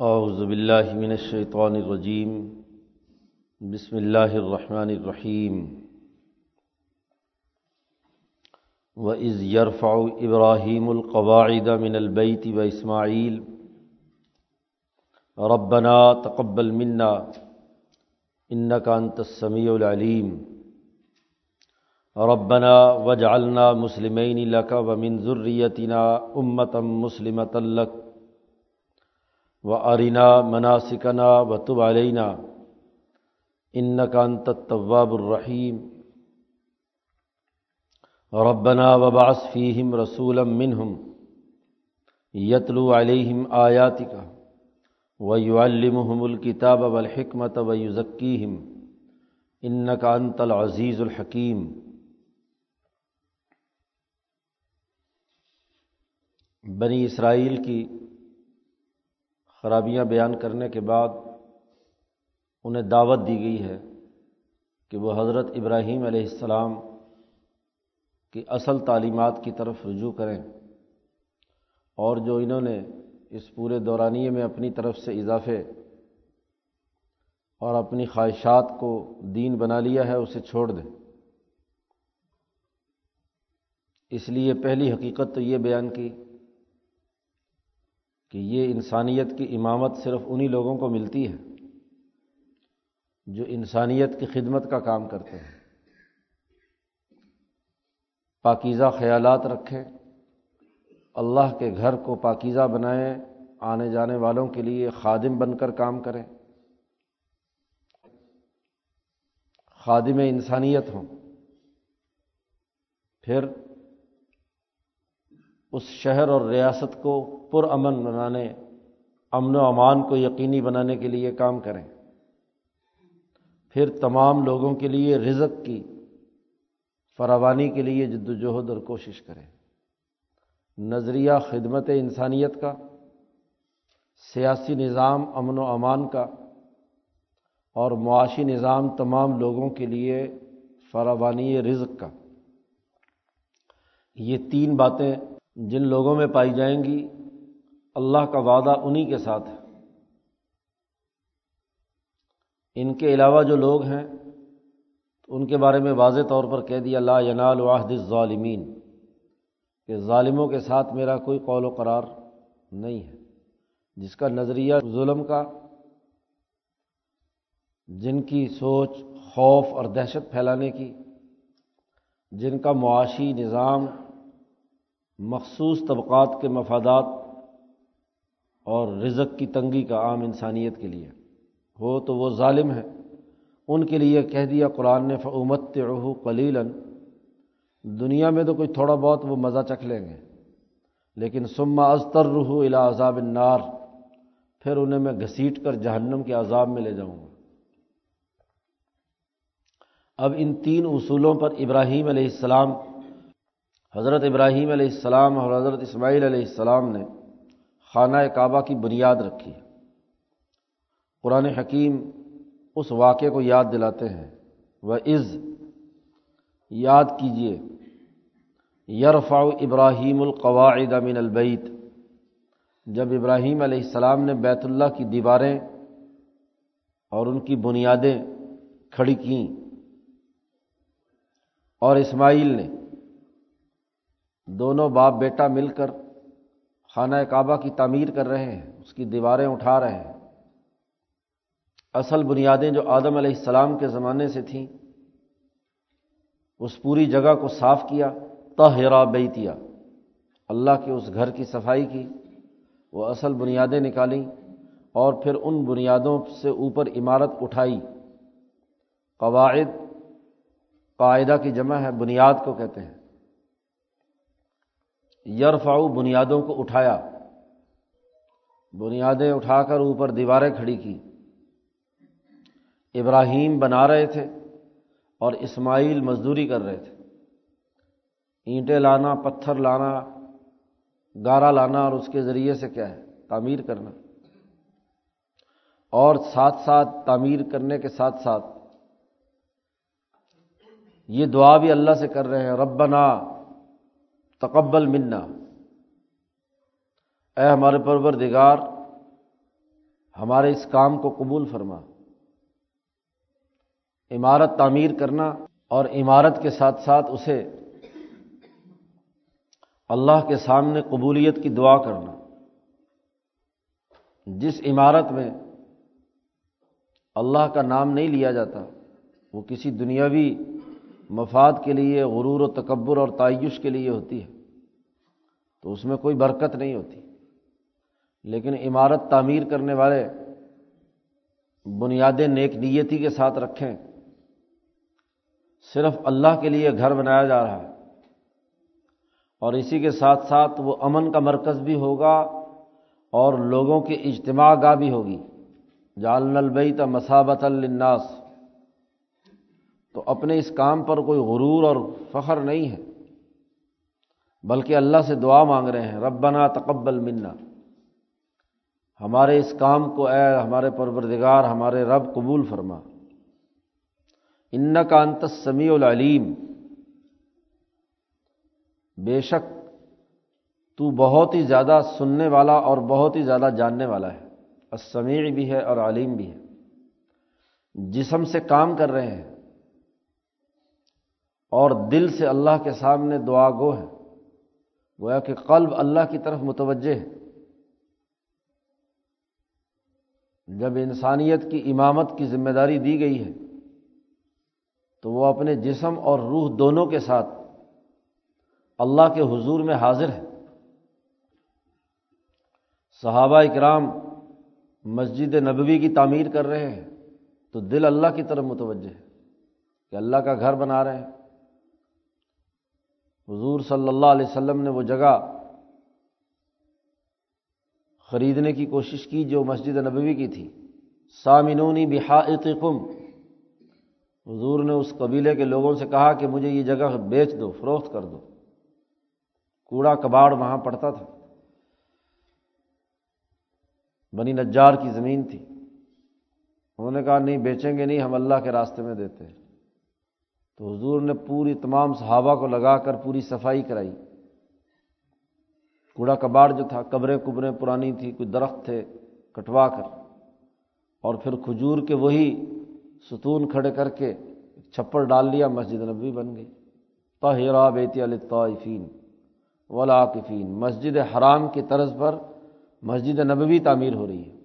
اعوذ باللہ من الشیطان الرجیم، بسم اللہ الرحمن الرحیم۔ وَإِذْ يَرْفَعُ إِبْرَاهِيمُ الْقَوَاعِدَ مِنَ الْبَيْتِ وَإِسْمَاعِيلُ، رَبَّنَا تَقَبَّلْ مِنَّا، إِنَّكَ أَنْتَ السَّمِيعُ الْعَلِيمُ۔ رَبَّنَا وَاجْعَلْنَا مُسْلِمَيْنِ لَكَ وَمِنْ ذُرِّيَّتِنَا أُمَّةً مُسْلِمَةً لَكَ وَأَرِنَا مَنَاسِكَنَا وَتُبْ عَلَيْنَا إِنَّكَ أَنْتَ التَّوَّابُ الرَّحِيمُ ربنا وبعث فيهم رسولا منهم يتلو عليهم آياتك ويعلمهم الكتاب والحكمة ويزكيهم إنك أنت العزيز الحكيم بنی اسرائیل کی خرابیاں بیان کرنے کے بعد انہیں دعوت دی گئی ہے کہ وہ حضرت ابراہیم علیہ السلام کی اصل تعلیمات کی طرف رجوع کریں اور جو انہوں نے اس پورے دورانیے میں اپنی طرف سے اضافے اور اپنی خواہشات کو دین بنا لیا ہے، اسے چھوڑ دیں۔ اس لیے پہلی حقیقت تو یہ بیان کی کہ یہ انسانیت کی امامت صرف انہی لوگوں کو ملتی ہے جو انسانیت کی خدمت کا کام کرتے ہیں۔ پاکیزہ خیالات رکھیں، اللہ کے گھر کو پاکیزہ بنائیں، آنے جانے والوں کے لیے خادم بن کر کام کریں۔ خادم انسانیت ہوں۔ پھر اس شہر اور ریاست کو پرامن بنانے، امن و امان کو یقینی بنانے کے لیے کام کریں۔ پھر تمام لوگوں کے لیے رزق کی فراوانی کے لیے جد وجہد اور کوشش کریں۔ نظریہ خدمت انسانیت کا، سیاسی نظام امن و امان کا اور معاشی نظام تمام لوگوں کے لیے فراوانی رزق کا۔ یہ تین باتیں جن لوگوں میں پائی جائیں گی، اللہ کا وعدہ انہی کے ساتھ ہے۔ ان کے علاوہ جو لوگ ہیں، ان کے بارے میں واضح طور پر کہہ دیا، لا ینال واحد ظالمین کہ ظالموں کے ساتھ میرا کوئی قول و قرار نہیں ہے۔ جس کا نظریہ ظلم کا، جن کی سوچ خوف اور دہشت پھیلانے کی، جن کا معاشی نظام مخصوص طبقات کے مفادات اور رزق کی تنگی کا عام انسانیت کے لیے۔ ہو تو وہ ظالم ہے۔ ان کے لیے کہہ دیا قرآن نے فعمت رحو قلیلاً دنیا میں تو کوئی تھوڑا بہت وہ مزہ چکھ لیں گے۔ لیکن سما ازتر رحو الا عذاب النار۔ پھر انہیں میں گھسیٹ کر جہنم کے عذاب میں لے جاؤں گا۔ اب ان تین اصولوں پر ابراہیم علیہ السلام حضرت ابراہیم علیہ السلام اور حضرت اسماعیل علیہ السلام نے خانہ کعبہ کی بنیاد رکھی قرآن حکیم اس واقعے کو یاد دلاتے ہیں۔ وہ عز یاد کیجیے یرفع ابراہیم القواعد من البعید جب ابراہیم علیہ السلام نے بیت اللہ کی دیواریں اور ان کی بنیادیں کھڑی کیں اور اسماعیل نے دونوں باپ بیٹا مل کر خانہ کعبہ کی تعمیر کر رہے ہیں، اس کی دیواریں اٹھا رہے ہیں۔ اصل بنیادیں جو آدم علیہ السلام کے زمانے سے تھیں، اس پوری جگہ کو صاف کیا تہرا بیتیا اللہ کے اس گھر کی صفائی کی، وہ اصل بنیادیں نکالیں اور پھر ان بنیادوں سے اوپر عمارت اٹھائی۔ قواعد، قاعدہ کی جمع ہے، بنیاد کو کہتے ہیں۔ یرفاؤ بنیادوں کو اٹھایا۔ بنیادیں اٹھا کر اوپر دیواریں کھڑی کی۔ ابراہیم بنا رہے تھے اور اسماعیل مزدوری کر رہے تھے۔ اینٹیں لانا، پتھر لانا، گارا لانا اور اس کے ذریعے سے کیا ہے؟ تعمیر کرنا۔ اور ساتھ ساتھ تعمیر کرنے کے ساتھ ساتھ یہ دعا بھی اللہ سے کر رہے ہیں، ربنا تقبل منا۔ اے ہمارے پروردگار، ہمارے اس کام کو قبول فرما۔ عمارت تعمیر کرنا اور عمارت کے ساتھ ساتھ اسے اللہ کے سامنے قبولیت کی دعا کرنا۔ جس عمارت میں اللہ کا نام نہیں لیا جاتا، وہ کسی دنیاوی مفاد کے لیے، غرور و تکبر اور تعیش کے لیے ہوتی ہے۔ تو اس میں کوئی برکت نہیں ہوتی۔ لیکن عمارت تعمیر کرنے والے بنیادیں نیک نیتی کے ساتھ رکھیں۔ صرف اللہ کے لیے گھر بنایا جا رہا ہے۔ اور اسی کے ساتھ ساتھ وہ امن کا مرکز بھی ہوگا اور لوگوں کی اجتماع گاہ بھی ہوگی۔ جال البیت مسابت الناس تو اپنے اس کام پر کوئی غرور اور فخر نہیں ہے۔ بلکہ اللہ سے دعا مانگ رہے ہیں، ربنا تقبل منا۔ ہمارے اس کام کو اے ہمارے پروردگار، ہمارے رب قبول فرما۔ ان کا انت سمیع العلیم۔ بے شک تو بہت ہی زیادہ سننے والا اور بہت ہی زیادہ جاننے والا ہے۔ السمیع بھی ہے اور علیم بھی ہے۔ جسم سے کام کر رہے ہیں۔ اور دل سے اللہ کے سامنے دعا گو ہے۔ گویا کہ قلب اللہ کی طرف متوجہ ہے۔ جب انسانیت کی امامت کی ذمہ داری دی گئی ہے، تو وہ اپنے جسم اور روح دونوں کے ساتھ اللہ کے حضور میں حاضر ہے۔ صحابہ اکرام مسجد نبوی کی تعمیر کر رہے ہیں، تو دل اللہ کی طرف متوجہ ہے کہ اللہ کا گھر بنا رہے ہیں۔ حضور صلی اللہ علیہ وسلم نے وہ جگہ خریدنے کی کوشش کی جو مسجد نبوی کی تھی۔ سامنونی بحائط قم حضور نے اس قبیلے کے لوگوں سے کہا کہ مجھے یہ جگہ بیچ دو، فروخت کر دو۔ کوڑا کباڑ وہاں پڑتا تھا۔ بنی نجار کی زمین تھی۔ انہوں نے کہا، نہیں، بیچیں گے نہیں، ہم اللہ کے راستے میں دیتے ہیں۔ تو حضور نے پوری تمام صحابہ کو لگا کر پوری صفائی کرائی۔ کوڑا کباڑ جو تھا، قبریں کبریں پرانی تھی، کوئی درخت تھے، کٹوا کر۔ اور پھر کھجور کے وہی ستون کھڑے کر کے چھپر ڈال لیا، مسجد نبی بن گئی۔ تہرا بیتی الطائفین ولاقفین مسجد حرام کی طرز پر مسجد نبوی تعمیر ہو رہی ہے۔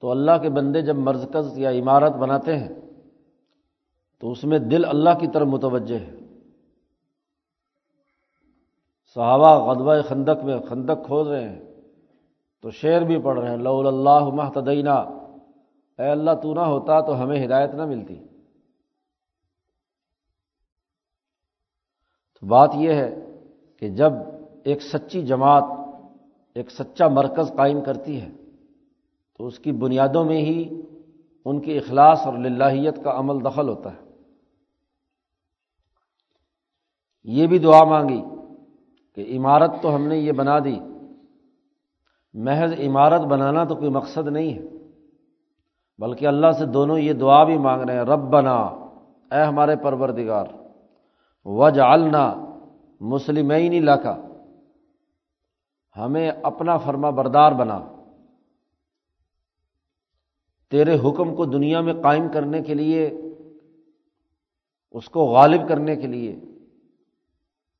تو اللہ کے بندے جب مرکز یا عمارت بناتے ہیں تو اس میں دل اللہ کی طرف متوجہ ہے۔ صحابہ غدبہ خندق میں خندق کھود رہے ہیں، تو شعر بھی پڑھ رہے ہیں لول اللہ محتدینہ اے اللہ، تو نہ ہوتا تو ہمیں ہدایت نہ ملتی۔ تو بات یہ ہے کہ جب ایک سچی جماعت، ایک سچا مرکز قائم کرتی ہے، تو اس کی بنیادوں میں ہی ان کی اخلاص اور للہیت کا عمل دخل ہوتا ہے۔ یہ بھی دعا مانگی کہ عمارت تو ہم نے یہ بنا دی، محض عمارت بنانا تو کوئی مقصد نہیں ہے، بلکہ اللہ سے دونوں یہ دعا بھی مانگ رہے ہیں رب بنا اے ہمارے پروردگار وج النا مسلمین علاقہ ہمیں اپنا فرما بردار بنا، تیرے حکم کو دنیا میں قائم کرنے کے لیے، اس کو غالب کرنے کے لیے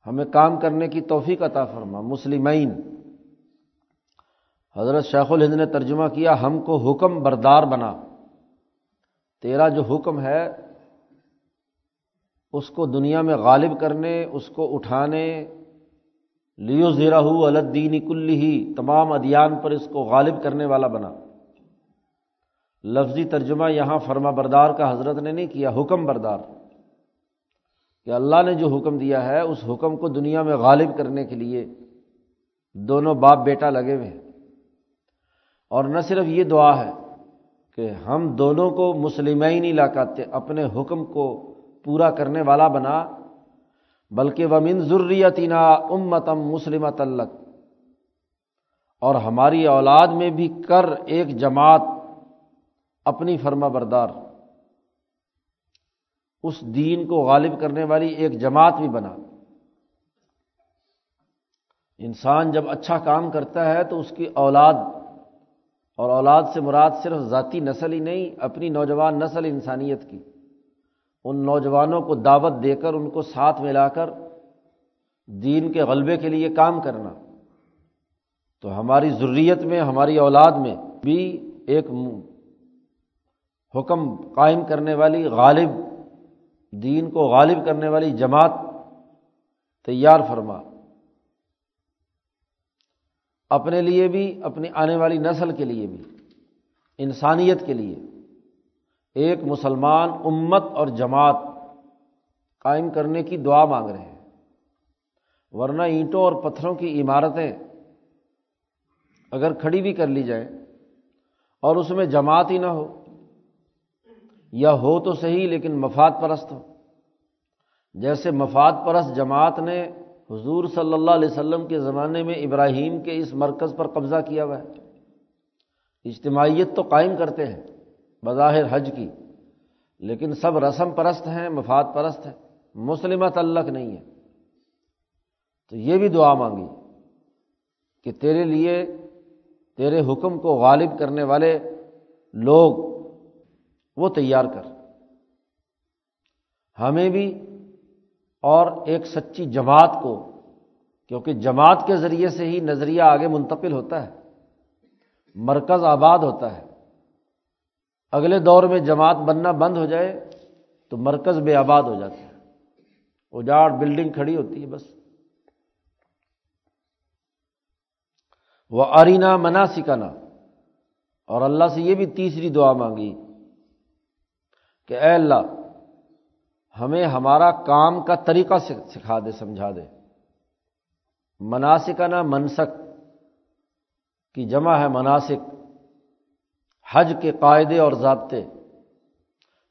ہمیں کام کرنے کی توفیق عطا فرما۔ مسلمین، حضرت شیخ الہند نے ترجمہ کیا، ہم کو حکم بردار بنا۔ تیرا جو حکم ہے، اس کو دنیا میں غالب کرنے، اس کو اٹھانے، لیو زیرہ الدین کل ہی، تمام ادیان پر اس کو غالب کرنے والا بنا۔ لفظی ترجمہ یہاں فرما بردار کا حضرت نے نہیں کیا، حکم بردار۔ کہ اللہ نے جو حکم دیا ہے، اس حکم کو دنیا میں غالب کرنے کے لیے دونوں باپ بیٹا لگے ہوئے ہیں۔ اور نہ صرف یہ دعا ہے کہ ہم دونوں کو مسلمین علاقات اپنے حکم کو پورا کرنے والا بنا، بلکہ ومن ضروریتنا امتم مسلمت تلق اور ہماری اولاد میں بھی کر ایک جماعت اپنی فرما بردار۔ اس دین کو غالب کرنے والی ایک جماعت بھی بنا انسان جب اچھا کام کرتا ہے تو اس کی اولاد، اور اولاد سے مراد صرف ذاتی نسل ہی نہیں، اپنی نوجوان نسل انسانیت کی۔ ان نوجوانوں کو دعوت دے کر ان کو ساتھ ملا کر دین کے غلبے کے لیے کام کرنا۔ تو ہماری ضروریت میں، ہماری اولاد میں بھی ایک حکم قائم کرنے والی غالب دین کو غالب کرنے والی جماعت تیار فرما۔ اپنے لیے بھی، اپنی آنے والی نسل کے لیے بھی، انسانیت کے لیے۔ ایک مسلمان امت اور جماعت قائم کرنے کی دعا مانگ رہے ہیں۔ ورنہ اینٹوں اور پتھروں کی عمارتیں اگر کھڑی بھی کر لی جائیں اور اس میں جماعت ہی نہ ہو یا ہو تو صحیح لیکن مفاد پرست ہو۔ جیسے مفاد پرست جماعت نے حضور صلی اللہ علیہ وسلم کے زمانے میں ابراہیم کے اس مرکز پر قبضہ کیا ہوا ہے۔ اجتماعیت تو قائم کرتے ہیں، بظاہر حج کی، لیکن سب رسم پرست ہیں، مفاد پرست ہیں، مسلمہ تعلق نہیں ہے۔ تو یہ بھی دعا مانگی کہ تیرے لیے، تیرے حکم کو غالب کرنے والے لوگ وہ تیار کر۔ ہمیں بھی اور ایک سچی جماعت کو، کیونکہ جماعت کے ذریعے سے ہی نظریہ آگے منتقل ہوتا ہے، مرکز آباد ہوتا ہے۔ اگلے دور میں جماعت بننا بند ہو جائے تو مرکز بے آباد ہو جاتا ہے۔ اجاڑ بلڈنگ کھڑی ہوتی ہے بس۔ وہ ارینا منا سکھانا اور اللہ سے یہ بھی تیسری دعا مانگی۔ کہ اے اللہ، ہمیں ہمارا کام کا طریقہ سکھا دے، سمجھا دے۔ مناسکنا منسک، کی جمع ہے مناسک، حج کے قاعدے اور ضابطے۔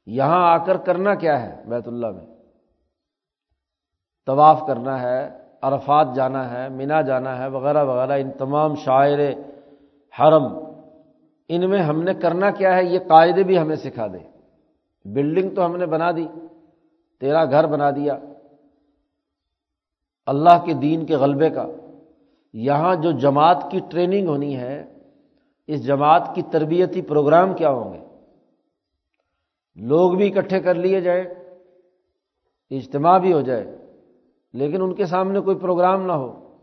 یہاں آ کر کرنا کیا ہے؟ بیت اللہ میں۔ طواف کرنا ہے، عرفات جانا ہے، مینا جانا ہے، وغیرہ وغیرہ۔ ان تمام شاعر حرم، ان میں ہم نے کرنا کیا ہے؟ یہ قاعدے بھی ہمیں سکھا دے۔ بلڈنگ تو ہم نے بنا دی، تیرا گھر بنا دیا۔ اللہ کے دین کے غلبے کا۔ یہاں جو جماعت کی ٹریننگ ہونی ہے، اس جماعت کی تربیتی پروگرام کیا ہوں گے؟ لوگ بھی اکٹھے کر لیے جائے اجتماع بھی ہو جائے، لیکن ان کے سامنے کوئی پروگرام نہ ہو،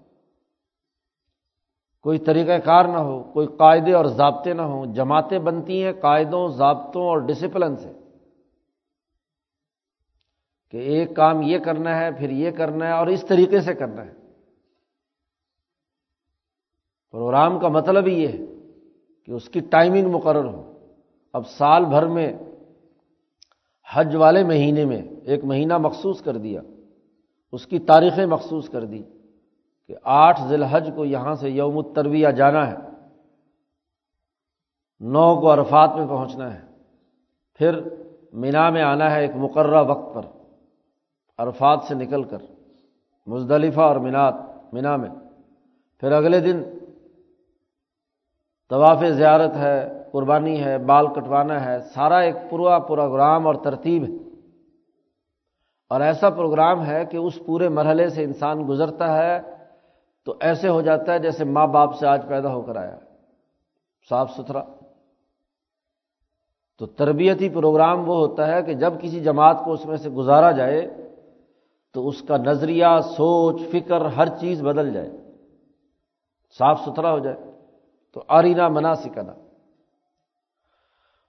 کوئی طریقہ کار نہ ہو، کوئی قاعدے اور ضابطے نہ ہوں۔ جماعتیں بنتی ہیں، قاعدوں، ضابطوں اور ڈسپلن سے کہ ایک کام یہ کرنا ہے، پھر یہ کرنا ہے اور اس طریقے سے کرنا ہے۔ پروگرام کا مطلب ہی یہ ہے کہ اس کی ٹائمنگ مقرر ہو۔ اب سال بھر میں، حج والے مہینے میں ایک مہینہ مخصوص کر دیا۔ اس کی تاریخیں مخصوص کر دی کہ آٹھ ذی الحج کو یہاں سے یوم الترویہ جانا ہے۔ نو کو عرفات میں پہنچنا ہے۔ پھر مینا میں آنا ہے ایک مقررہ وقت پر۔ عرفات سے نکل کر مزدلفہ اور مینات، مینا میں۔ پھر اگلے دن طواف زیارت ہے، قربانی ہے، بال کٹوانا ہے، سارا ایک پورا پروگرام اور ترتیب ہے۔ اور ایسا پروگرام ہے کہ اس پورے مرحلے سے انسان گزرتا ہے تو ایسے ہو جاتا ہے جیسے ماں باپ سے آج پیدا ہو کر آیا۔ صاف ستھرا۔ تو تربیتی پروگرام وہ ہوتا ہے کہ جب کسی جماعت کو اس میں سے گزارا جائے تو اس کا نظریہ، سوچ، فکر، ہر چیز بدل جائے۔ صاف ستھرا ہو جائے۔ تو آرینا منا سکنا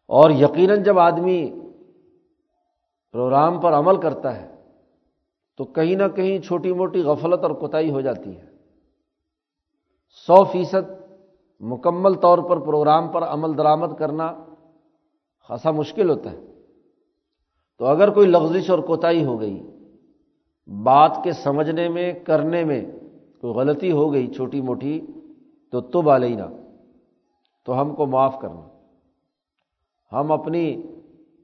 اور یقیناً جب آدمی پروگرام پر عمل کرتا ہے، تو کہیں نہ کہیں چھوٹی موٹی غفلت اور کوتاہی ہو جاتی ہے۔ سو فیصد مکمل طور پر پروگرام پر عمل درآمد کرنا خاصا مشکل ہوتا ہے۔ تو اگر کوئی لغزش اور کوتاہی ہو گئی بات کے سمجھنے میں، کرنے میں کوئی غلطی ہو گئی چھوٹی موٹی، تو تب علینا، تو ہم کو معاف کرنا۔ ہم اپنی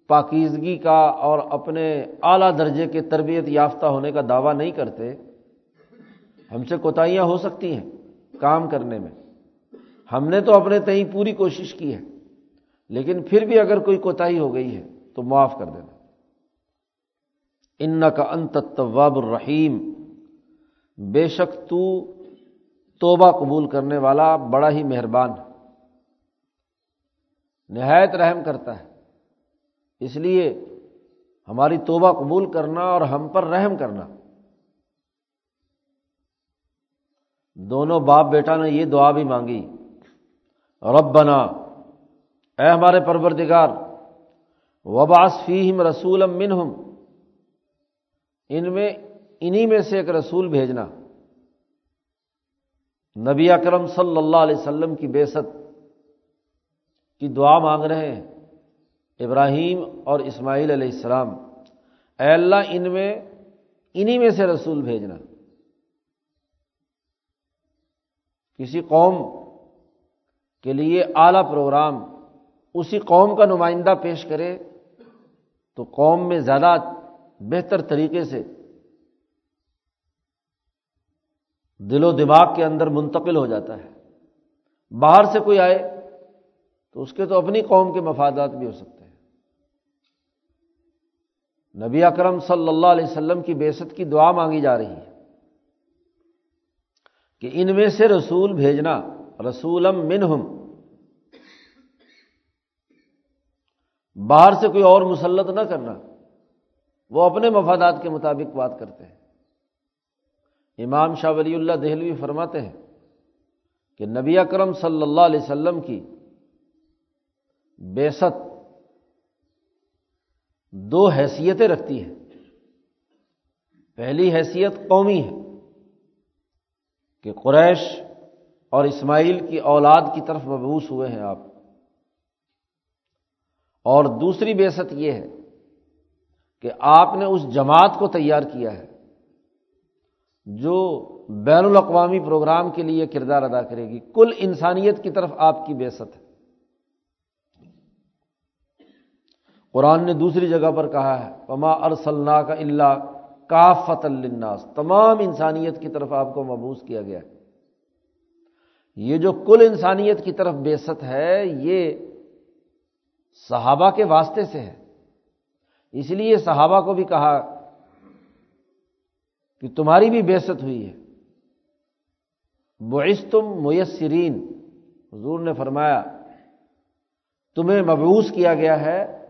پاکیزگی کا اور اپنے اعلیٰ درجے کے تربیت یافتہ ہونے کا دعویٰ نہیں کرتے، ہم سے کوتاہیاں ہو سکتی ہیں کام کرنے میں۔ ہم نے تو اپنے تئیں پوری کوشش کی ہے، لیکن پھر بھی اگر کوئی کوتاہی ہو گئی ہے، تو معاف کر دینا۔ ان کا انت طواب الرحیم۔ بے شک تو توبہ قبول کرنے والا بڑا ہی مہربان ہے۔ نہایت رحم کرتا ہے۔ اس لیے ہماری توبہ قبول کرنا اور ہم پر رحم کرنا۔ دونوں باپ بیٹا نے یہ دعا بھی مانگی۔ رب بنا اے ہمارے پروردگار وباس فیم رسول منہم۔ ان میں، انہی میں سے ایک رسول بھیجنا۔ نبی اکرم صلی اللہ علیہ وسلم کی بے ست کی دعا مانگ رہے ہیں، ابراہیم اور اسماعیل علیہ السلام۔ اے اللہ، ان میں، انہی میں سے رسول بھیجنا۔ کسی قوم کے لیے اعلیٰ پروگرام اسی قوم کا نمائندہ پیش کرے تو قوم میں زیادہ بہتر طریقے سے دل و دماغ کے اندر منتقل ہو جاتا ہے۔ باہر سے کوئی آئے تو اس کے تو اپنی قوم کے مفادات بھی ہو سکتے ہیں۔ نبی اکرم صلی اللہ علیہ وسلم کی بیست کی دعا مانگی جا رہی ہے کہ ان میں سے رسول بھیجنا رسولم منہم۔ باہر سے کوئی اور مسلط نہ کرنا۔ وہ اپنے مفادات کے مطابق بات کرتے ہیں۔ امام شاہ ولی اللہ دہلوی فرماتے ہیں کہ نبی اکرم صلی اللہ علیہ وسلم کی بیست دو حیثیتیں رکھتی ہیں۔ پہلی حیثیت قومی ہے کہ قریش اور اسماعیل کی اولاد کی طرف مبوس ہوئے ہیں آپ۔ اور دوسری بیست یہ ہے کہ آپ نے اس جماعت کو تیار کیا ہے جو بین الاقوامی پروگرام کے لیے کردار ادا کرے گی۔ کل انسانیت کی طرف آپ کی بےست ہے۔ قرآن نے دوسری جگہ پر کہا ہے پما ارسلنا کا اللہ کافت الناس تمام انسانیت کی طرف آپ کو مبوس کیا گیا ہے۔ یہ جو کل انسانیت کی طرف بےست ہے، یہ صحابہ کے واسطے سے ہے۔ اس لیے صحابہ کو بھی کہا کہ تمہاری بھی بےست ہوئی ہے۔ بعثتم میسرین۔ حضور نے فرمایا، تمہیں مبوس کیا گیا ہے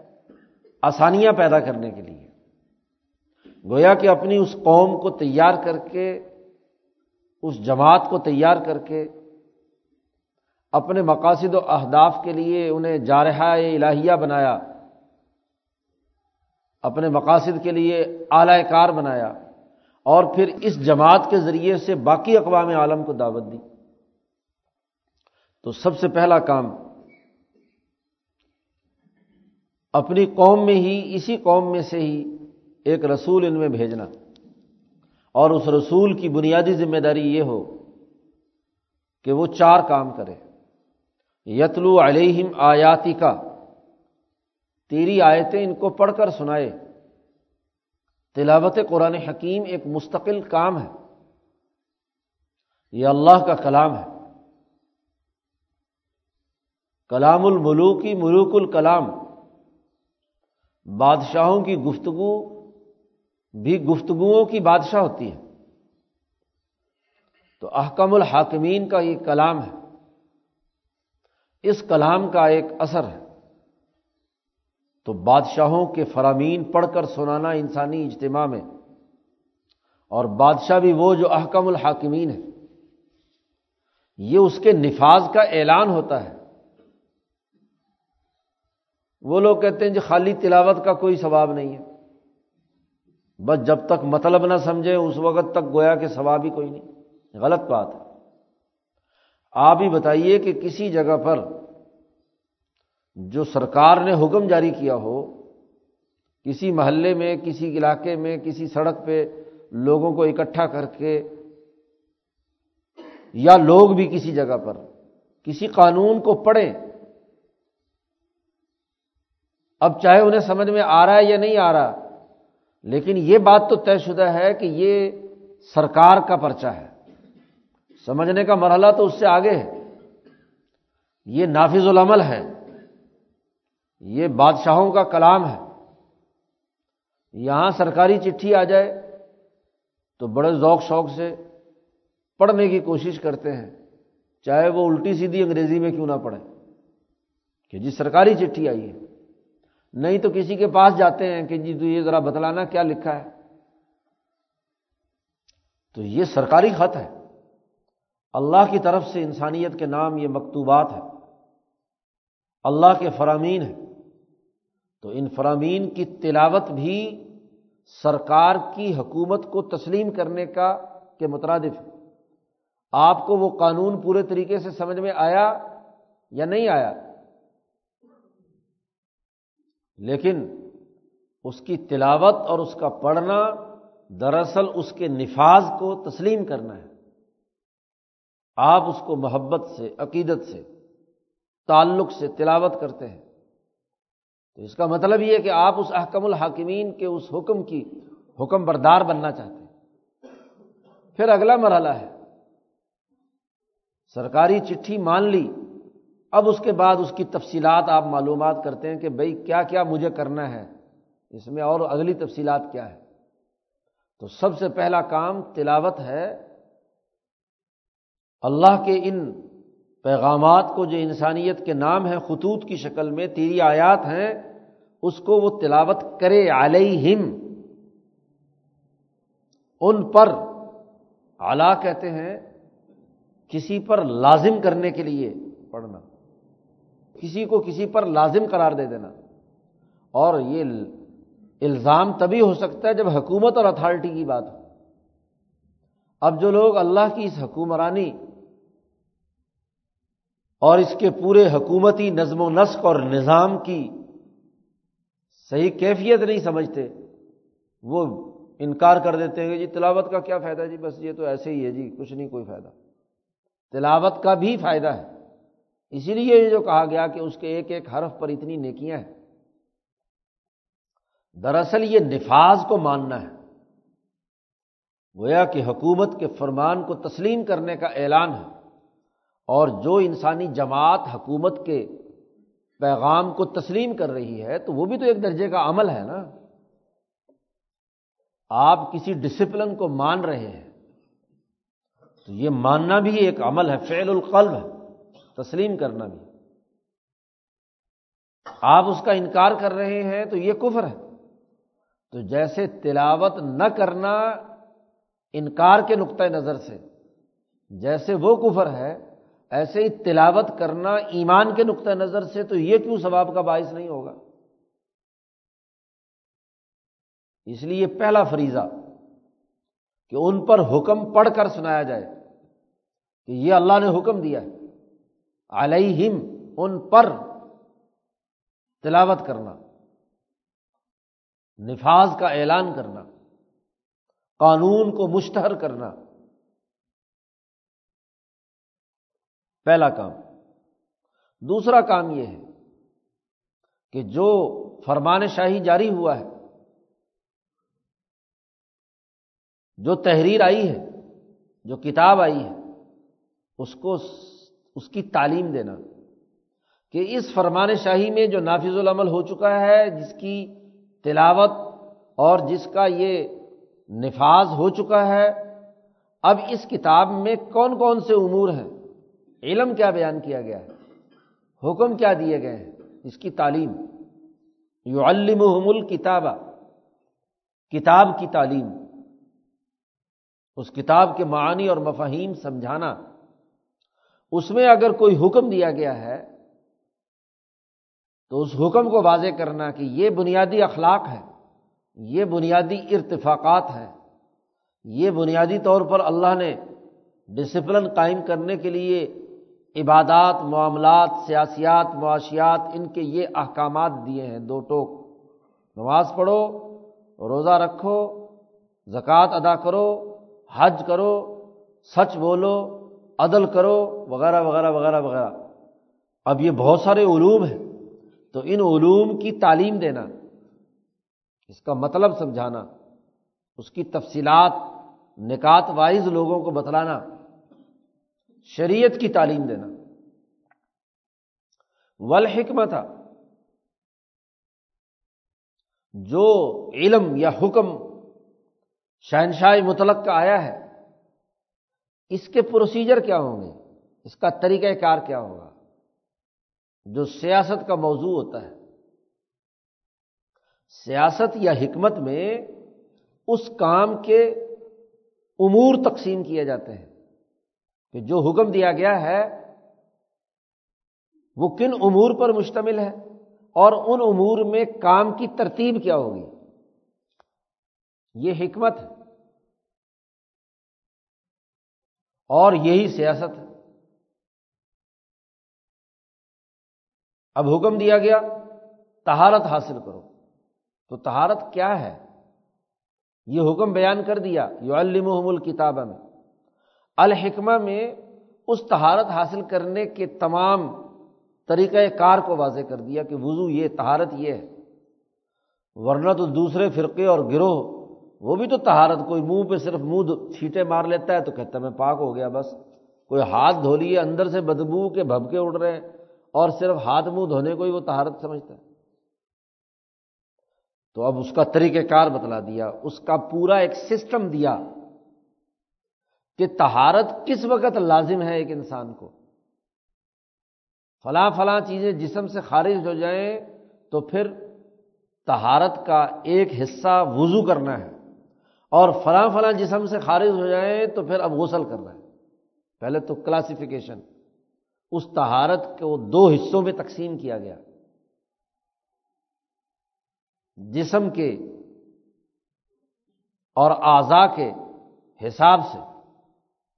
آسانیاں پیدا کرنے کے لیے۔ گویا کہ اپنی اس قوم کو تیار کر کے، اس جماعت کو تیار کر کے اپنے مقاصد و اہداف کے لیے انہیں جارحہ الہیہ بنایا۔ اپنے مقاصد کے لیے اعلی کار بنایا اور پھر اس جماعت کے ذریعے سے باقی اقوام عالم کو دعوت دی۔ تو سب سے پہلا کام اپنی قوم میں ہی، اسی قوم میں سے ہی ایک رسول ان میں بھیجنا۔ اور اس رسول کی بنیادی ذمہ داری یہ ہو کہ وہ چار کام کرے۔ یتلو علیہم آیاتی کا تیری آیتیں ان کو پڑھ کر سنائے۔ تلاوت قرآن حکیم ایک مستقل کام ہے۔ یہ اللہ کا کلام ہے۔ کلام الملوکی ملوک الکلام۔ بادشاہوں کی گفتگو بھی گفتگوؤں کی بادشاہ ہوتی ہے۔ تو احکم الحاکمین کا یہ کلام ہے۔ اس کلام کا ایک اثر ہے۔ تو بادشاہوں کے فرامین پڑھ کر سنانا انسانی اجتماع میں۔ اور بادشاہ بھی وہ جو احکم الحاکمین ہے یہ اس کے نفاذ کا اعلان ہوتا ہے۔ وہ لوگ کہتے ہیں جو خالی تلاوت کا کوئی ثواب نہیں ہے۔ بس جب تک مطلب نہ سمجھے اس وقت تک گویا کہ ثواب ہی کوئی نہیں۔ غلط بات ہے۔ آپ ہی بتائیے کہ کسی جگہ پر جو سرکار نے حکم جاری کیا ہو، کسی محلے میں، کسی علاقے میں، کسی سڑک پہ لوگوں کو اکٹھا کر کے یا لوگ بھی کسی جگہ پر کسی قانون کو پڑھیں۔ اب چاہے انہیں سمجھ میں آ رہا ہے یا نہیں آ رہا، لیکن یہ بات تو طے شدہ ہے کہ یہ سرکار کا پرچہ ہے۔ سمجھنے کا مرحلہ تو اس سے آگے ہے۔ یہ نافذ العمل ہے۔ یہ بادشاہوں کا کلام ہے۔ یہاں سرکاری چٹھی آ جائے تو بڑے ذوق شوق سے پڑھنے کی کوشش کرتے ہیں، چاہے وہ الٹی سیدھی انگریزی میں کیوں نہ پڑھے کہ جی سرکاری چٹھی آئی ہے۔ نہیں تو کسی کے پاس جاتے ہیں کہ جی تو یہ ذرا بتلانا کیا لکھا ہے۔ تو یہ سرکاری خط ہے۔ اللہ کی طرف سے انسانیت کے نام یہ مکتوبات ہے اللہ کے فرامین ہے تو ان فرامین کی تلاوت بھی سرکار کی حکومت کو تسلیم کرنے کا کے مترادف ہے۔ آپ کو وہ قانون پورے طریقے سے سمجھ میں آیا یا نہیں آیا؟ لیکن اس کی تلاوت اور اس کا پڑھنا دراصل اس کے نفاذ کو تسلیم کرنا ہے۔ آپ اس کو محبت سے، عقیدت سے، تعلق سے تلاوت کرتے ہیں۔ تو اس کا مطلب یہ کہ آپ اس احکم الحاکمین کے اس حکم کی حکم بردار بننا چاہتے ہیں۔ پھر اگلا مرحلہ ہے۔ سرکاری چٹھی مان لی۔ اب اس کے بعد اس کی تفصیلات آپ معلومات کرتے ہیں کہ بھائی کیا کیا مجھے کرنا ہے۔ اس میں اور اگلی تفصیلات کیا ہے تو سب سے پہلا کام تلاوت ہے۔ اللہ کے ان پیغامات کو جو انسانیت کے نام ہیں، خطوط کی شکل میں تیری آیات ہیں، اس کو وہ تلاوت کرے علیہم۔ ان پر اعلی کہتے ہیں، کسی پر لازم کرنے کے لیے پڑھنا۔ کسی کو کسی پر لازم قرار دے دینا۔ اور یہ الزام تبھی ہو سکتا ہے جب حکومت اور اتھارٹی کی بات ہو۔ اب جو لوگ اللہ کی اس حکومرانی اور اس کے پورے حکومتی نظم و نسق اور نظام کی صحیح کیفیت نہیں سمجھتے، وہ انکار کر دیتے ہیں کہ جی تلاوت کا کیا فائدہ جی بس یہ تو ایسے ہی ہے جی کچھ نہیں کوئی فائدہ۔ تلاوت کا بھی فائدہ ہے۔ اسی لیے یہ جو کہا گیا کہ اس کے ایک ایک حرف پر اتنی نیکیاں ہیں۔ دراصل یہ نفاذ کو ماننا ہے۔ گویا کہ حکومت کے فرمان کو تسلیم کرنے کا اعلان ہے۔ اور جو انسانی جماعت حکومت کے پیغام کو تسلیم کر رہی ہے، تو وہ بھی تو ایک درجے کا عمل ہے نا۔ آپ کسی ڈسپلن کو مان رہے ہیں، تو یہ ماننا بھی ایک عمل ہے، فعل القلب ہے، تسلیم کرنا بھی۔ آپ اس کا انکار کر رہے ہیں تو یہ کفر ہے۔ تو جیسے تلاوت نہ کرنا انکار کے نقطۂ نظر سے، جیسے وہ کفر ہے ایسے ہی تلاوت کرنا ایمان کے نقطۂ نظر سے تو یہ کیوں ثواب کا باعث نہیں ہوگا؟ اس لیے پہلا فریضہ کہ ان پر حکم پڑھ کر سنایا جائے کہ یہ اللہ نے حکم دیا ہے۔ علیہم، ان پر تلاوت کرنا، نفاذ کا اعلان کرنا، قانون کو مشتہر کرنا۔ پہلا کام۔ دوسرا کام یہ ہے کہ جو فرمان شاہی جاری ہوا ہے، جو تحریر آئی ہے، جو کتاب آئی ہے، اس کو اس کی تعلیم دینا۔ کہ اس فرمان شاہی میں جو نافذ العمل ہو چکا ہے، جس کی تلاوت اور جس کا یہ نفاذ ہو چکا ہے، اب اس کتاب میں کون کون سے امور ہیں؟ علم کیا بیان کیا گیا ہے؟ حکم کیا دیے گئے ہیں؟ اس کی تعلیم۔ یو المحم کتاب کی تعلیم۔ اس کتاب کے معنی اور مفاہیم سمجھانا۔ اس میں اگر کوئی حکم دیا گیا ہے، تو اس حکم کو واضح کرنا کہ یہ بنیادی اخلاق ہے یہ بنیادی ارتفاقات ہیں۔ یہ بنیادی طور پر اللہ نے ڈسپلن قائم کرنے کے لیے عبادات، معاملات، سیاسیات، معاشیات، ان کے یہ احکامات دیے ہیں، دو ٹوک۔ نماز پڑھو، روزہ رکھو، زکوٰۃ ادا کرو، حج کرو، سچ بولو، عدل کرو، وغیرہ وغیرہ وغیرہ وغیرہ۔ اب یہ بہت سارے علوم ہیں، تو ان علوم کی تعلیم دینا، اس کا مطلب سمجھانا، اس کی تفصیلات، نکات وائز لوگوں کو بتلانا۔ شریعت کی تعلیم دینا۔ ول حکمت جو علم یا حکم شہنشاہ مطلق کا آیا ہے، اس کے پروسیجر کیا ہوں گے؟ اس کا طریقہ کار کیا ہوگا؟ جو سیاست کا موضوع ہوتا ہے۔ سیاست یا حکمت میں اس کام کے امور تقسیم کیے جاتے ہیں۔ کہ جو حکم دیا گیا ہے، وہ کن امور پر مشتمل ہے؟ اور ان امور میں کام کی ترتیب کیا ہوگی؟ یہ حکمت ہے۔ اور یہی سیاست ہے۔ اب حکم دیا گیا تہارت حاصل کرو۔ تو تہارت کیا ہے؟ یہ حکم بیان کر دیا یو المحم الکتاب میں۔ الحکمہ میں اس تہارت حاصل کرنے کے تمام طریقۂ کار کو واضح کر دیا کہ وضو یہ تہارت یہ ہے۔ ورنہ تو دوسرے فرقے اور گروہ، وہ بھی تو تہارت کوئی منہ پہ صرف منہ چھیٹے مار لیتا ہے تو کہتا میں پاک ہو گیا بس۔ کوئی ہاتھ دھو لیے اندر سے بدبو کے بھبکے اڑ رہے ہیں اور صرف ہاتھ منہ دھونے کو ہی وہ تہارت سمجھتا ہے۔ تو اب اس کا طریقہ کار بتلا دیا، اس کا پورا ایک سسٹم دیا۔ کہ تہارت کس وقت لازم ہے ایک انسان کو؟ فلاں فلاں چیزیں جسم سے خارج ہو جائیں تو پھر تہارت کا ایک حصہ وضو کرنا ہے، اور فلاں فلاں جسم سے خارج ہو جائیں تو پھر اب غسل کرنا ہے۔ پہلے تو کلاسیفیکیشن اس تہارت کو دو حصوں میں تقسیم کیا گیا۔ جسم کے اور اعضا کے حساب سے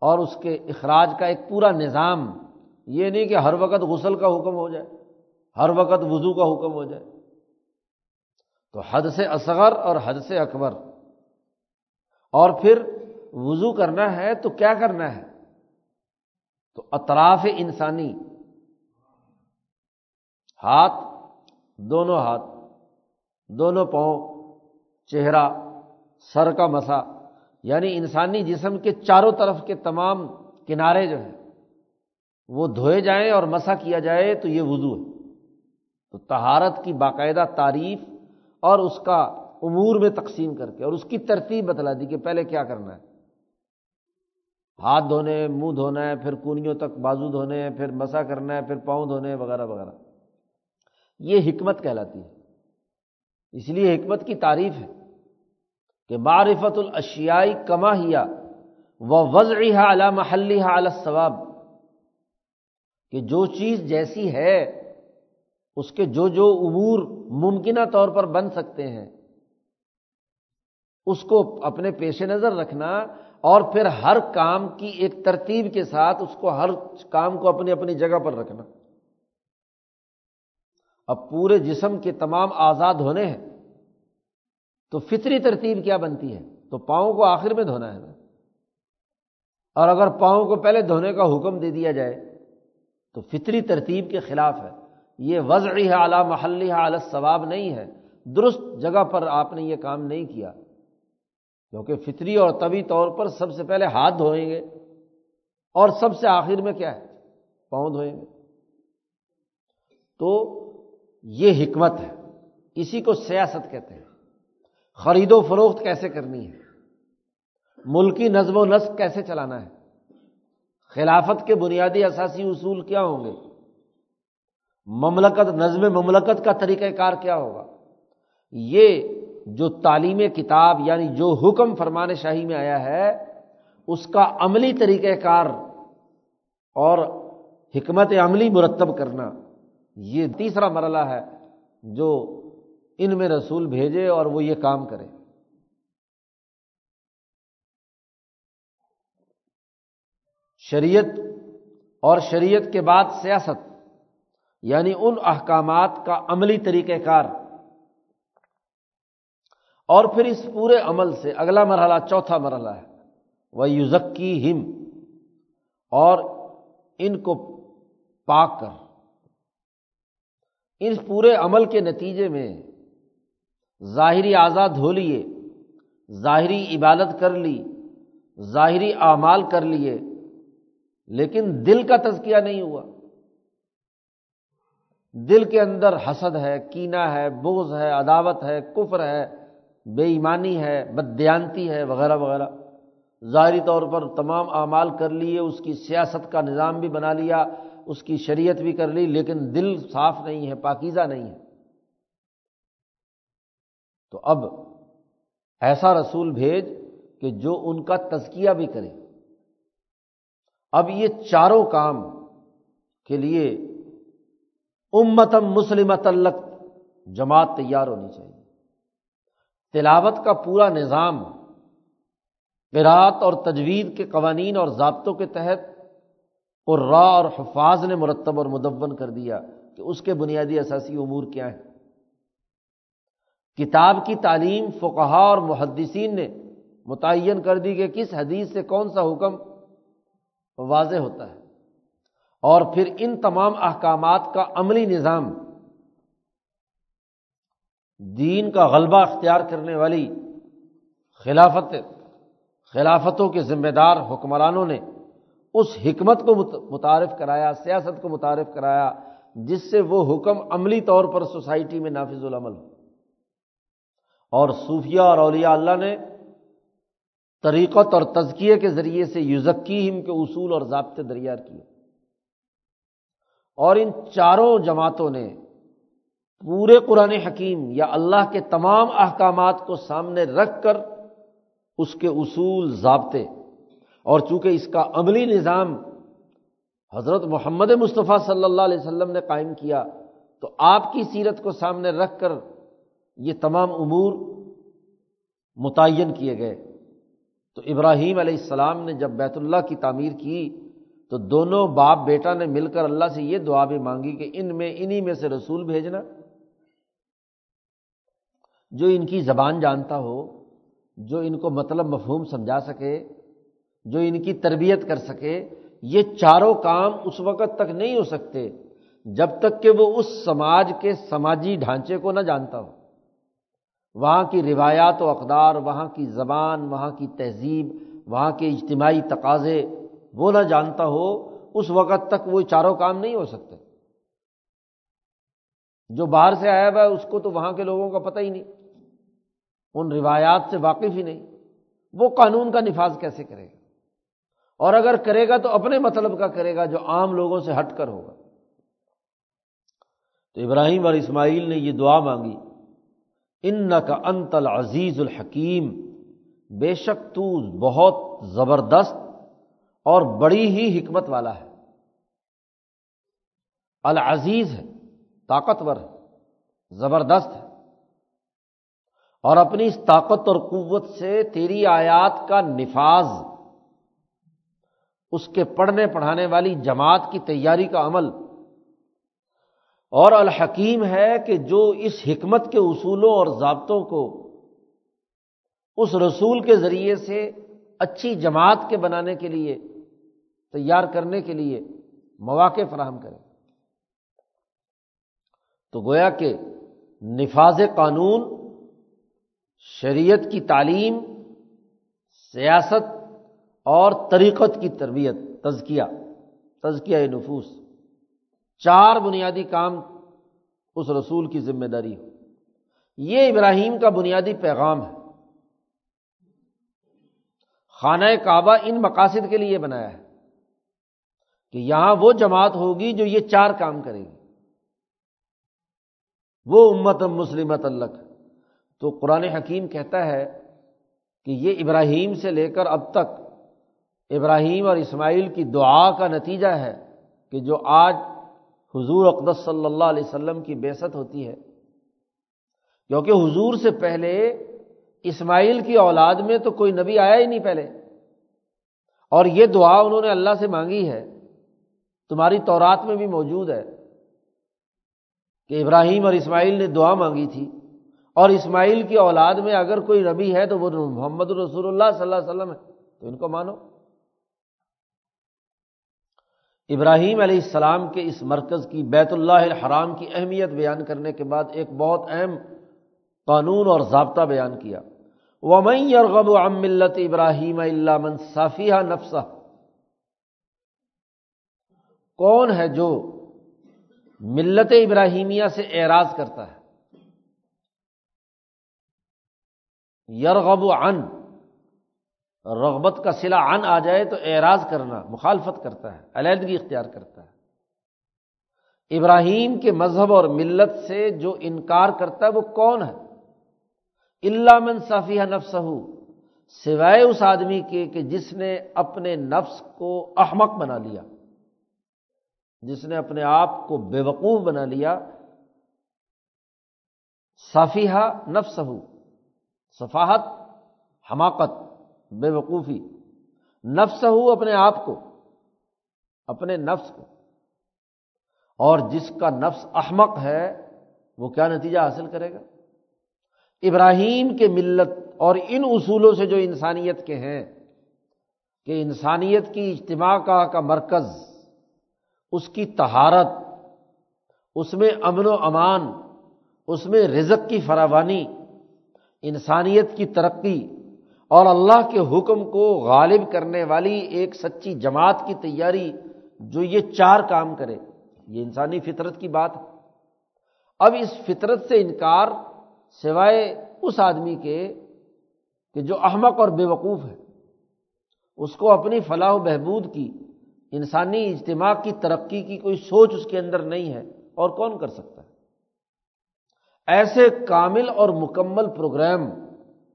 اور اس کے اخراج کا ایک پورا نظام، یہ نہیں کہ ہر وقت غسل کا حکم ہو جائے، ہر وقت وضو کا حکم ہو جائے۔ تو حد سے اصغر اور حد سے اکبر۔ اور پھر وضو کرنا ہے تو کیا کرنا ہے؟ تو اطراف انسانی۔ ہاتھ، دونوں ہاتھ، دونوں پاؤں، چہرہ، سر کا مسا۔ یعنی انسانی جسم کے چاروں طرف کے تمام کنارے جو ہیں، وہ دھوئے جائیں اور مسا کیا جائے تو یہ وضو ہے۔ تو تہارت کی باقاعدہ تعریف اور اس کا امور میں تقسیم کر کے اور اس کی ترتیب بتلا دی کہ پہلے کیا کرنا ہے۔ ہاتھ دھونے، منہ دھونا ہے، پھر کونیوں تک بازو دھونے ہیں، پھر مسا کرنا ہے، پھر پاؤں دھونے وغیرہ وغیرہ۔ یہ حکمت کہلاتی ہے۔ اس لیے حکمت کی تعریف ہے۔ کہ معرفت الاشیائی کما ہیا و وضعی اعلیٰ محلی اعلی ثواب کہ جو چیز جیسی ہے، اس کے جو جو امور ممکنہ طور پر بن سکتے ہیں، اس کو اپنے پیش نظر رکھنا اور پھر ہر کام کی ایک ترتیب کے ساتھ اس کو ہر کام کو اپنی اپنی جگہ پر رکھنا۔ اب پورے جسم کے تمام آزاد ہونے ہیں۔ تو فطری ترتیب کیا بنتی ہے؟ تو پاؤں کو آخر میں دھونا ہے۔ نا اور اگر پاؤں کو پہلے دھونے کا حکم دے دیا جائے، تو فطری ترتیب کے خلاف ہے۔ یہ وضعی ہے اعلیٰ محلی اعلی ثواب نہیں ہے۔ درست جگہ پر آپ نے یہ کام نہیں کیا۔ کیونکہ فطری اور طبی طور پر سب سے پہلے ہاتھ دھوئیں گے۔ اور سب سے آخر میں کیا ہے؟ پاؤں دھوئیں گے۔ تو یہ حکمت ہے۔ اسی کو سیاست کہتے ہیں۔ خرید و فروخت کیسے کرنی ہے؟ ملکی نظم و نسق کیسے چلانا ہے؟ خلافت کے بنیادی اثاثی اصول کیا ہوں گے؟ مملکت، نظم مملکت کا طریقہ کار کیا ہوگا؟ یہ جو تعلیم کتاب یعنی جو حکم فرمان شاہی میں آیا ہے، اس کا عملی طریقہ کار اور حکمت عملی مرتب کرنا، یہ تیسرا مرحلہ ہے جو ان میں رسول بھیجے اور وہ یہ کام کرے۔ شریعت اور شریعت کے بعد سیاست یعنی ان احکامات کا عملی طریقہ کار۔ اور پھر اس پورے عمل سے اگلا مرحلہ، چوتھا مرحلہ ہے۔ وہ یوزکی ہم اور ان کو پاک کر۔ اس پورے عمل کے نتیجے میں ظاہری آزاد ہو لیے، ظاہری عبادت کر لی، ظاہری اعمال کر لیے، لیکن دل کا تزکیہ نہیں ہوا۔ دل کے اندر حسد ہے کینا ہے بوز ہے، عداوت ہے، کفر ہے، بے ایمانی ہے بدیانتی ہے، وغیرہ وغیرہ۔ ظاہری طور پر تمام اعمال کر لیے، اس کی سیاست کا نظام بھی بنا لیا، اس کی شریعت بھی کر لی، لیکن دل صاف نہیں ہے، پاکیزہ نہیں ہے۔ تو اب ایسا رسول بھیج کہ جو ان کا تزکیہ بھی کرے۔ اب یہ چاروں کام کے لیے امتم مسلمت الق جماعت تیار ہونی چاہیے۔ تلاوت کا پورا نظام قرات اور تجوید کے قوانین اور ضابطوں کے تحت قرا اور حفاظ نے مرتب اور مدون کر دیا کہ اس کے بنیادی اثاثی امور کیا ہیں۔ کتاب کی تعلیم فقہا اور محدثین نے متعین کر دی کہ کس حدیث سے کون سا حکم واضح ہوتا ہے۔ اور پھر ان تمام احکامات کا عملی نظام، دین کا غلبہ اختیار کرنے والی خلافت، خلافتوں کے ذمہ دار حکمرانوں نے اس حکمت کو متعارف کرایا، سیاست کو متعارف کرایا، جس سے وہ حکم عملی طور پر سوسائٹی میں نافذ العمل ہو۔ اور صوفیہ اور اولیاء اللہ نے طریقت اور تزکیے کے ذریعے سے یوزکیم کے اصول اور ضابطے دریا کیے۔ اور ان چاروں جماعتوں نے پورے قرآن حکیم یا اللہ کے تمام احکامات کو سامنے رکھ کر اس کے اصول، ضابطے اور چونکہ اس کا عملی نظام حضرت محمد مصطفیٰ صلی اللہ علیہ وسلم نے قائم کیا، تو آپ کی سیرت کو سامنے رکھ کر یہ تمام امور متعین کیے گئے۔ تو ابراہیم علیہ السلام نے جب بیت اللہ کی تعمیر کی تو دونوں باپ بیٹا نے مل کر اللہ سے یہ دعا بھی مانگی کہ ان میں انہیں میں سے رسول بھیجنا۔ جو ان کی زبان جانتا ہو، جو ان کو مطلب مفہوم سمجھا سکے، جو ان کی تربیت کر سکے، یہ چاروں کام اس وقت تک نہیں ہو سکتے جب تک کہ وہ اس سماج کے سماجی ڈھانچے کو نہ جانتا ہو۔ وہاں کی روایات و اقدار، وہاں کی زبان، وہاں کی تہذیب، وہاں کے اجتماعی تقاضے، وہ نہ جانتا ہو، اس وقت تک وہ چاروں کام نہیں ہو سکتے۔ جو باہر سے آیا ہوا ہے، اس کو تو وہاں کے لوگوں کا پتہ ہی نہیں۔ ان روایات سے واقف ہی نہیں۔ وہ قانون کا نفاذ کیسے کرے گا؟ اور اگر کرے گا تو اپنے مطلب کا کرے گا جو عام لوگوں سے ہٹ کر ہوگا۔ تو ابراہیم اور اسماعیل نے یہ دعا مانگی۔ ان کا انتل عزیز الحکیم، بے شک تو بہت زبردست اور بڑی ہی حکمت والا ہے۔ العزیز ہے، طاقتور ہے، زبردست ہے۔ اور اپنی اس طاقت اور قوت سے تیری آیات کا نفاذ، اس کے پڑھنے پڑھانے والی جماعت کی تیاری کا عمل اور الحکیم ہے کہ جو اس حکمت کے اصولوں اور ضابطوں کو اس رسول کے ذریعے سے اچھی جماعت کے بنانے کے لیے، تیار کرنے کے لیے مواقع فراہم کرے۔ تو گویا کہ نفاذ قانون، شریعت کی تعلیم، سیاست اور طریقت کی تربیت، تزکیہ تزکیہ نفوس۔ چار بنیادی کام اس رسول کی ذمہ داری ہو۔ یہ ابراہیم کا بنیادی پیغام ہے۔ خانہ کعبہ ان مقاصد کے لیے بنایا ہے کہ یہاں وہ جماعت ہوگی جو یہ چار کام کرے گی۔ وہ امت مسلمت اللہ تو قرآن حکیم کہتا ہے کہ یہ ابراہیم سے لے کر اب تک ابراہیم اور اسماعیل کی دعا کا نتیجہ ہے کہ جو آج حضور اقدس صلی اللہ علیہ وسلم کی بےست ہوتی ہے۔ کیونکہ حضور سے پہلے اسماعیل کی اولاد میں تو کوئی نبی آیا ہی نہیں پہلے۔ اور یہ دعا انہوں نے اللہ سے مانگی ہے۔ تمہاری تورات میں بھی موجود ہے کہ ابراہیم اور اسماعیل نے دعا مانگی تھی۔ اور اسماعیل کی اولاد میں اگر کوئی نبی ہے تو وہ محمد الرسول اللہ صلی اللہ علیہ وسلم ہے۔ تو ان کو مانو۔ ابراہیم علیہ السلام کے اس مرکز کی بیت اللہ الحرام کی اہمیت بیان کرنے کے بعد ایک بہت اہم قانون اور ضابطہ بیان کیا۔ ومن یرغب عن ملت ابراہیم اللہ من صافیہ نفسہ کون ہے جو ملت ابراہیمیہ سے اعراض کرتا ہے؟ یرغب عن رغبت کا سلا ان آ جائے تو اعراض کرنا، مخالفت کرتا ہے، علیحدگی اختیار کرتا ہے۔ ابراہیم کے مذہب اور ملت سے جو انکار کرتا ہے وہ کون ہے؟ اللہ من صافیہ نفس سوائے اس آدمی کے کہ جس نے اپنے نفس کو احمق بنا لیا، جس نے اپنے آپ کو بے وقوف بنا لیا۔ صافیہ نفس ہو صفاحت، حماقت۔ بے وقوفی نفس ہو اپنے آپ کو، اپنے نفس کو۔ اور جس کا نفس احمق ہے، وہ کیا نتیجہ حاصل کرے گا؟ ابراہیم کے ملت اور ان اصولوں سے جو انسانیت کے ہیں، کہ انسانیت کی اجتماع کا کا مرکز، اس کی تہارت اس میں امن و امان، اس میں رزق کی فراوانی، انسانیت کی ترقی اور اللہ کے حکم کو غالب کرنے والی ایک سچی جماعت کی تیاری جو یہ چار کام کرے، یہ انسانی فطرت کی بات ہے۔ اب اس فطرت سے انکار سوائے اس آدمی کے کہ جو احمق اور بے وقوف ہے، اس کو اپنی فلاح و بہبود کی، انسانی اجتماع کی ترقی کی کوئی سوچ اس کے اندر نہیں ہے اور کون کر سکتا ہے؟ ایسے کامل اور مکمل پروگرام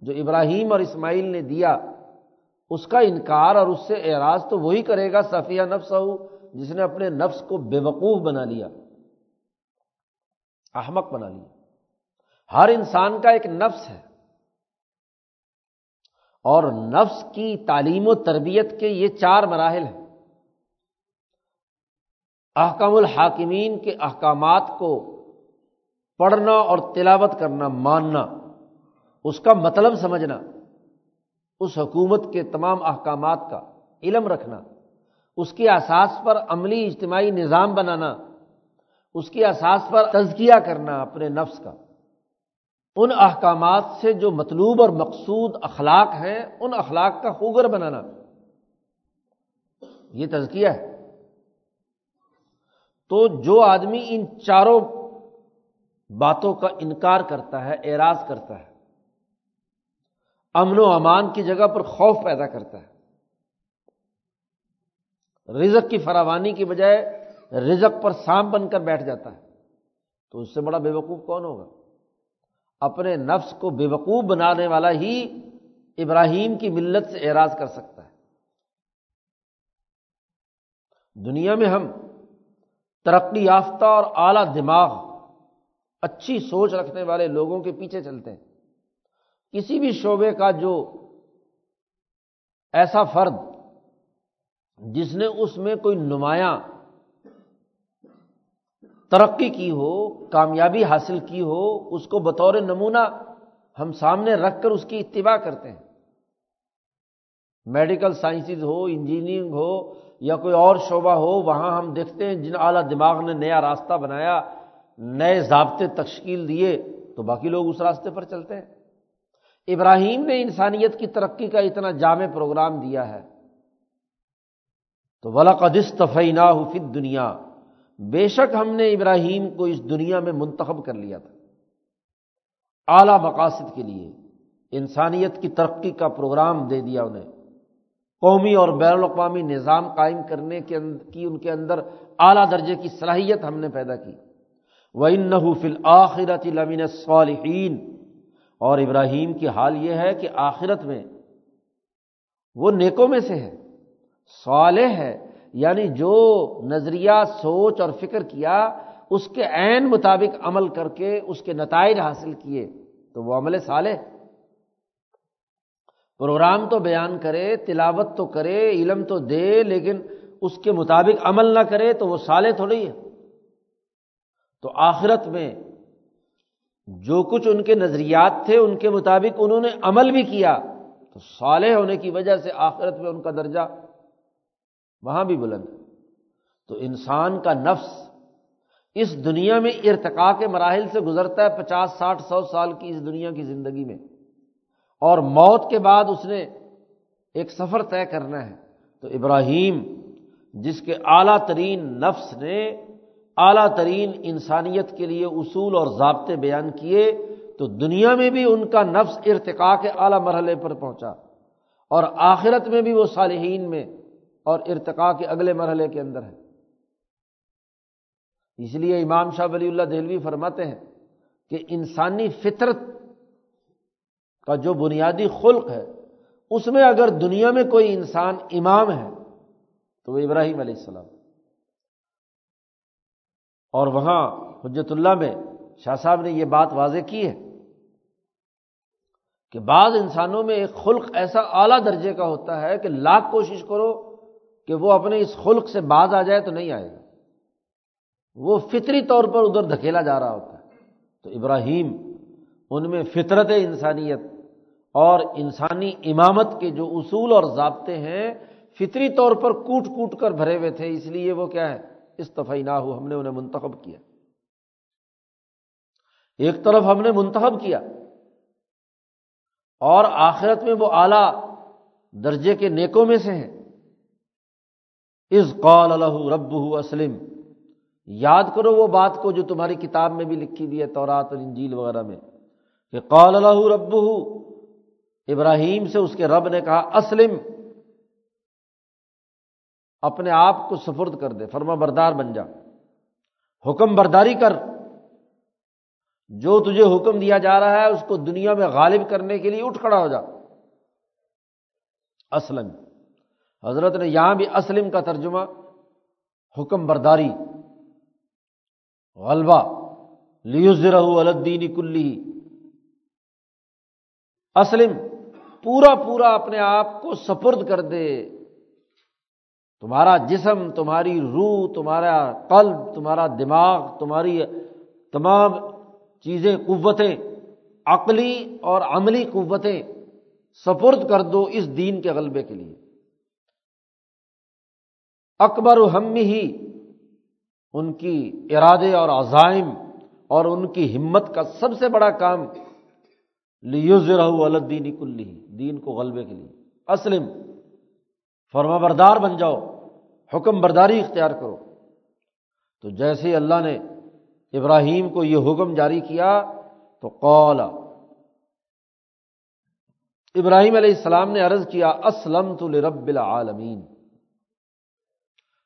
جو ابراہیم اور اسماعیل نے دیا، اس کا انکار اور اس سے اعراض تو وہی کرے گا صفیہ نفس ہو جس نے اپنے نفس کو بے وقوف بنا لیا، احمق بنا لیا۔ ہر انسان کا ایک نفس ہے۔ اور نفس کی تعلیم و تربیت کے یہ چار مراحل ہیں۔ احکام الحاکمین کے احکامات کو پڑھنا اور تلاوت کرنا، ماننا۔ اس کا مطلب سمجھنا، اس حکومت کے تمام احکامات کا علم رکھنا، اس کے اساس پر عملی اجتماعی نظام بنانا، اس کے اساس پر تزکیہ کرنا اپنے نفس کا۔ ان احکامات سے جو مطلوب اور مقصود اخلاق ہیں، ان اخلاق کا خوگر بنانا۔ یہ تزکیہ ہے۔ تو جو آدمی ان چاروں باتوں کا انکار کرتا ہے، اعراض کرتا ہے امن و امان کی جگہ پر خوف پیدا کرتا ہے۔ رزق کی فراوانی کی بجائے رزق پر سانپ بن کر بیٹھ جاتا ہے۔ تو اس سے بڑا بے وقوف کون ہوگا؟ اپنے نفس کو بے وقوف بنانے والا ہی ابراہیم کی ملت سے اعراض کر سکتا ہے۔ دنیا میں ہم ترقی یافتہ اور اعلیٰ دماغ، اچھی سوچ رکھنے والے لوگوں کے پیچھے چلتے ہیں۔ کسی بھی شعبے کا جو ایسا فرد جس نے اس میں کوئی نمایاں ترقی کی ہو، کامیابی حاصل کی ہو، اس کو بطور نمونہ ہم سامنے رکھ کر اس کی اتباع کرتے ہیں۔ میڈیکل سائنسز ہو، انجینئرنگ ہو یا کوئی اور شعبہ ہو، وہاں ہم دیکھتے ہیں جن اعلیٰ دماغ نے نیا راستہ بنایا، نئے ضابطے تشکیل دیے، تو باقی لوگ اس راستے پر چلتے ہیں۔ ابراہیم نے انسانیت کی ترقی کا اتنا جامع پروگرام دیا ہے۔ تو ولاقدس طفینہ فت دنیا بے شک ہم نے ابراہیم کو اس دنیا میں منتخب کر لیا تھا۔ اعلی مقاصد کے لیے انسانیت کی ترقی کا پروگرام دے دیا انہیں۔ قومی اور بین الاقوامی نظام قائم کرنے کے کی ان کے اندر اعلیٰ درجے کی صلاحیت ہم نے پیدا کی۔ وہ ان فل آخرت لمن صالحین اور ابراہیم کی حال یہ ہے کہ آخرت میں وہ نیکوں میں سے ہے، صالح ہے یعنی جو نظریہ، سوچ اور فکر کیا، اس کے عین مطابق عمل کر کے اس کے نتائج حاصل کیے، تو وہ عمل صالح۔ پروگرام تو بیان کرے، تلاوت تو کرے، علم تو دے، لیکن اس کے مطابق عمل نہ کرے تو وہ سالے تھوڑی ہے۔ تو آخرت میں جو کچھ ان کے نظریات تھے، ان کے مطابق انہوں نے عمل بھی کیا، تو صالح ہونے کی وجہ سے آخرت میں ان کا درجہ وہاں بھی بلند تو انسان کا نفس اس دنیا میں ارتقا کے مراحل سے گزرتا ہے، پچاس، ساٹھ، سو سال کی اس دنیا کی زندگی میں۔ اور موت کے بعد اس نے ایک سفر طے کرنا ہے۔ تو ابراہیم، جس کے اعلیٰ ترین نفس نے اعلیٰ ترین انسانیت کے لیے اصول اور ضابطے بیان کیے تو دنیا میں بھی ان کا نفس ارتقا کے اعلیٰ مرحلے پر پہنچا اور آخرت میں بھی وہ صالحین میں اور ارتقا کے اگلے مرحلے کے اندر ہے اس لیے امام شاہ ولی اللہ دہلوی فرماتے ہیں کہ انسانی فطرت کا جو بنیادی خلق ہے، اس میں اگر دنیا میں کوئی انسان امام ہے تو وہ ابراہیم علیہ السلام۔ اور وہاں حجت اللہ میں شاہ صاحب نے یہ بات واضح کی ہے کہ بعض انسانوں میں ایک خلق ایسا اعلیٰ درجے کا ہوتا ہے کہ لاکھ کوشش کرو کہ وہ اپنے اس خلق سے باز آ جائے تو نہیں آئے گا۔ وہ فطری طور پر ادھر دھکیلا جا رہا ہوتا ہے۔ تو ابراہیم، ان میں فطرت انسانیت اور انسانی امامت کے جو اصول اور ضابطے ہیں، فطری طور پر کوٹ کوٹ کر بھرے ہوئے تھے، اس لیے وہ کیا ہے؟ استفائی نہ ہو ہم نے انہیں منتخب کیا۔ ایک طرف ہم نے منتخب کیا، اور آخرت میں وہ اعلی درجے کے نیکوں میں سے ہیں۔ از قال الح رب اسلم، یاد کرو وہ بات کو جو تمہاری کتاب میں بھی لکھی دی ہے، تورات اور انجیل وغیرہ میں، کہ قال اللہ رب ابراہیم سے اس کے رب نے کہا، اسلم اپنے آپ کو سفرد کر دے، فرما بردار بن جا۔ حکم برداری کر۔ جو تجھے حکم دیا جا رہا ہے، اس کو دنیا میں غالب کرنے کے لیے اٹھ کھڑا ہو جا۔ اسلم۔ حضرت نے یہاں بھی اسلم کا ترجمہ، حکم برداری۔ غلبہ۔ لیوزرہ الدین کلی۔ اسلم۔ پورا پورا اپنے آپ کو سپرد کر دے۔ تمہارا جسم، تمہاری روح، تمہارا قلب، تمہارا دماغ، تمہاری تمام چیزیں، قوتیں، عقلی اور عملی قوتیں سپرد کر دو اس دین کے غلبے کے لیے۔ اکبر ہم ہی ان کی ارادے اور عزائم اور ان کی ہمت کا سب سے بڑا کام لیوز رہو الدینی کلی، دین کو غلبے کے لیے۔ اسلم فرما بردار بن جاؤ، حکم برداری اختیار کرو۔ تو جیسے اللہ نے ابراہیم کو یہ حکم جاری کیا، تو قول ابراہیم علیہ السلام نے عرض کیا اسلم تو رب العالمین۔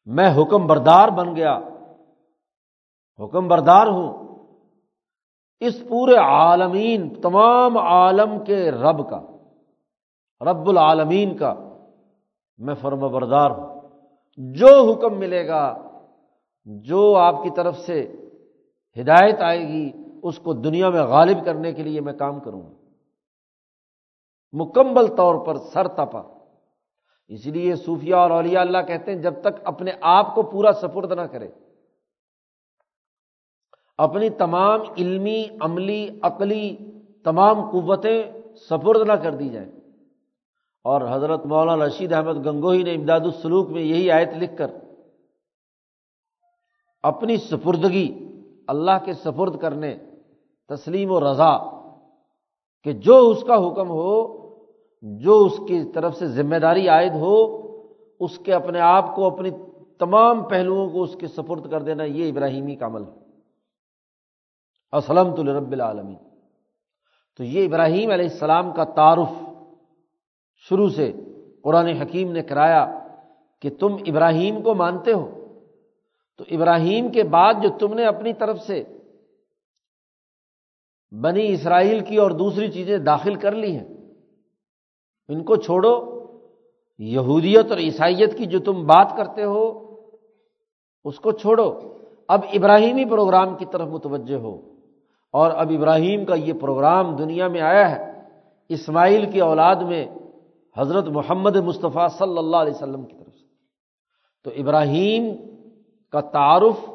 میں حکم بردار بن گیا، حکم بردار ہوں۔ اس پورے عالمین، تمام عالم کے رب کا، رب العالمین کا۔ میں فرم بردار ہوں۔ جو حکم ملے گا، جو آپ کی طرف سے ہدایت آئے گی، اس کو دنیا میں غالب کرنے کے لیے میں کام کروں گا۔ مکمل طور پر سر تپا۔ اس لیے صوفیہ اور اولیاء اللہ کہتے ہیں، جب تک اپنے آپ کو پورا سپرد نہ کرے۔ اپنی تمام علمی، عملی، عقلی تمام قوتیں سپرد نہ کر دی جائیں۔ اور حضرت مولانا رشید احمد گنگوہی نے امداد السلوک میں یہی آیت لکھ کر اپنی سپردگی، اللہ کے سپرد کرنے، تسلیم و رضا کہ جو اس کا حکم ہو، جو اس کی طرف سے ذمہ داری عائد ہو، اس کے اپنے آپ کو، اپنی تمام پہلوؤں کو اس کے سپرد کر دینا، یہ ابراہیمی کا عمل ہے۔ اسلم تو رب العالمین۔ تو یہ ابراہیم علیہ السلام کا تعارف شروع سے قرآن حکیم نے کرایا کہ تم ابراہیم کو مانتے ہو۔ تو ابراہیم کے بعد جو تم نے اپنی طرف سے بنی اسرائیل کی اور دوسری چیزیں داخل کر لی ہیں، ان کو چھوڑو۔ یہودیت اور عیسائیت کی جو تم بات کرتے ہو، اس کو چھوڑو۔ اب ابراہیمی پروگرام کی طرف متوجہ ہو۔ اور اب ابراہیم کا یہ پروگرام دنیا میں آیا ہے۔ اسماعیل کی اولاد میں حضرت محمد مصطفیٰ صلی اللہ علیہ وسلم کی طرف سے۔ تو ابراہیم کا تعارف